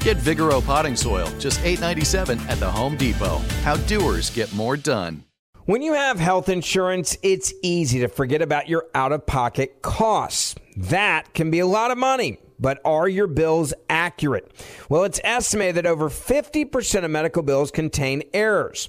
Get Vigoro potting soil, just $8.97 at the Home Depot. How doers get more done. When you have health insurance, it's easy to forget about your out of pocket costs. That can be a lot of money. But are your bills accurate? Well, it's estimated that over 50% of medical bills contain errors.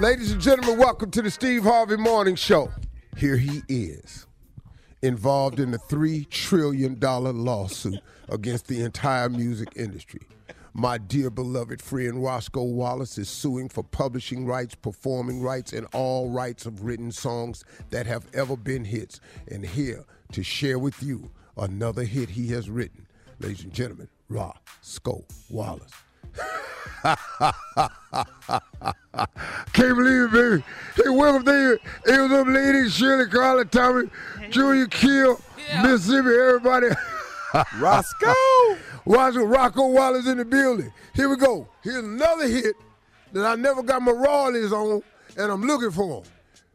Ladies and gentlemen, welcome to the Steve Harvey Morning Show. Here he is, involved in a $3 trillion lawsuit against the entire music industry. My dear beloved friend Roscoe Wallace is suing for publishing rights, performing rights, and all rights of written songs that have ever been hits. And here to share with you another hit he has written. Ladies and gentlemen, Roscoe Wallace. Can't believe it, baby. Hey, welcome there. It was them ladies, Shirley, Carla, Tommy, Junior Kill, Mississippi, everybody. Roscoe. Roscoe, Rocco Wallace in the building. Here we go. Here's another hit that I never got my royalties on, and I'm looking for them.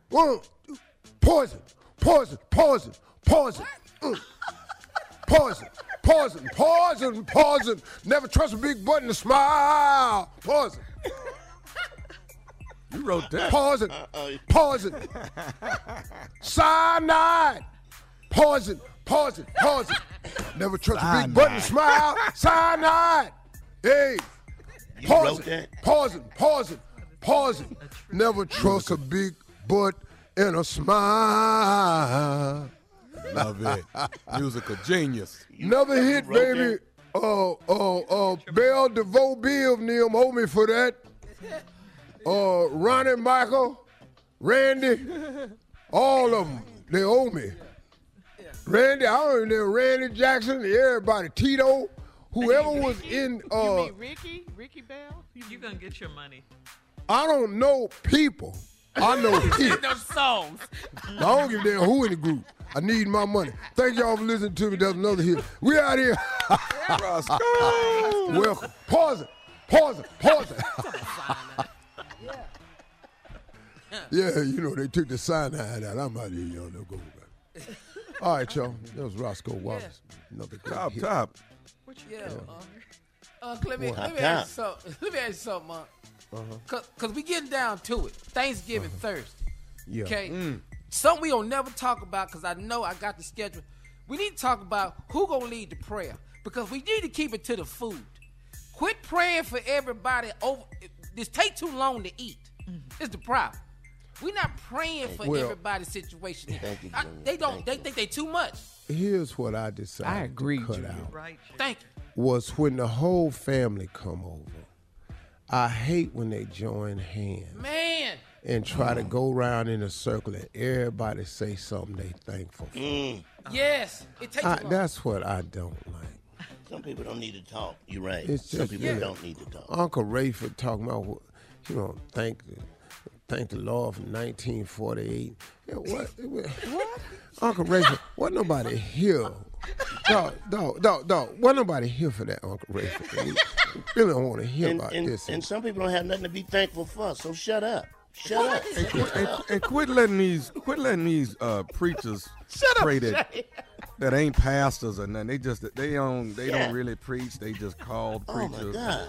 One, two, poison, poison, poison, poison, mm. poison, poison, poison, poison. Never trust a big button to smile. Poison. You wrote that. Poison. Poison. Cyanide. Poison. Poison. Poison. Never trust a big button to smile. Cyanide. Hey. Poison. Poison. Poison. Poison. Never trust a big butt and a smile. Love it. Musical genius. Another hit, baby. Uh, uh, uh, Bell DeVoe Bill and them owe me for that. Uh, Ronnie Michael, Randy, all of them, they owe me. Randy, I don't know, Randy Jackson, everybody, Tito, whoever was in, You uh, mean Ricky? Ricky Bell? You're gonna get your money. I don't know people. I know hits. Those songs. I don't give a damn who in the group. I need my money. Thank y'all for listening to me. That's another hit. We out here. Roscoe. Welcome. Pause it. Pause it. Pause it. yeah, you know, they took the cyanide out. I'm out here, y'all. They'll go back. All right, y'all. That was Roscoe Wallace. Another great Top, hit. top. What you yeah. Uh, Unc, let me, Boy, let me hot ask you something. Let me ask you something, Uh-huh. Unc. Cause, Cause we getting down to it. Thanksgiving uh-huh. Thursday. Yeah. Okay. Mm. something we don't never talk about because I know I got the schedule. We need to talk about who gonna lead the prayer because we need to keep it to the food. Quit praying for everybody over. This take too long to eat. Mm-hmm. It's the problem. We're not praying for Well- everybody's situation. Thank you, I- they don't. Thank they you. think they too much. Here's what I decided I agree, to cut Junior. out. Right. Thank you. was when the whole family come over. I hate when they join hands Man, and try to go around in a circle and everybody say something they thankful for. Mm. yes, it takes I, that's what I don't like. Some people don't need to talk. You're right. It's Some people really- don't need to talk. Uncle Rayford talking about, what- you know, thank the, thank the Lord from 1948. Yeah, what, what? Uncle Rayford, what nobody here? Dog, dog, dog, dog. What nobody here for that, Uncle Rayford? We really don't want to hear And, about and, this. and some people don't have nothing to be thankful for. So shut up. Shut up. And quit, and, and quit letting these quit letting these uh, preachers pray that that ain't pastors or nothing. They just they don't they Yeah. don't really preach. They just call Oh my preachers. God.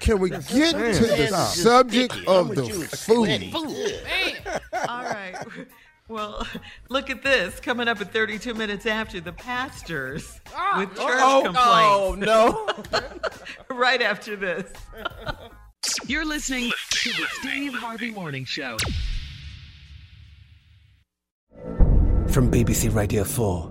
Can we get to the just stop. subject of the with you. Food? sweaty. Man, All right. Well, look at this. Coming up at 32 minutes after the pastors oh, with church oh complaints. no. right after this. You're listening to the Steve Harvey Morning Show. From BBC Radio 4,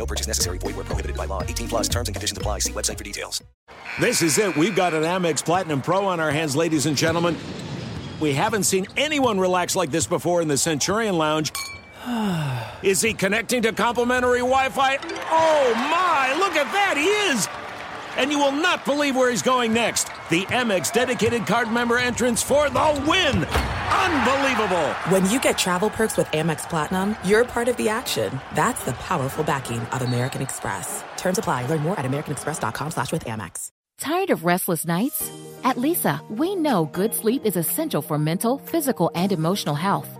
No purchase necessary. Void where prohibited by law. 18 plus terms and conditions apply. See website for details. This is it. We've got an Amex Platinum Pro on our hands, ladies and gentlemen. We haven't seen anyone relax like this before in the Centurion Lounge. Is he connecting to complimentary Wi Fi? Oh my, look at that! He is! And you will not believe where he's going next. The Amex dedicated card member entrance for the win! Unbelievable! When you get travel perks with Amex Platinum, you're part of the action. That's the powerful backing of American Express. Terms apply. Learn more at americanexpress.com slash with Amex. Tired of restless nights? At Leesa, we know good sleep is essential for mental, physical, and emotional health.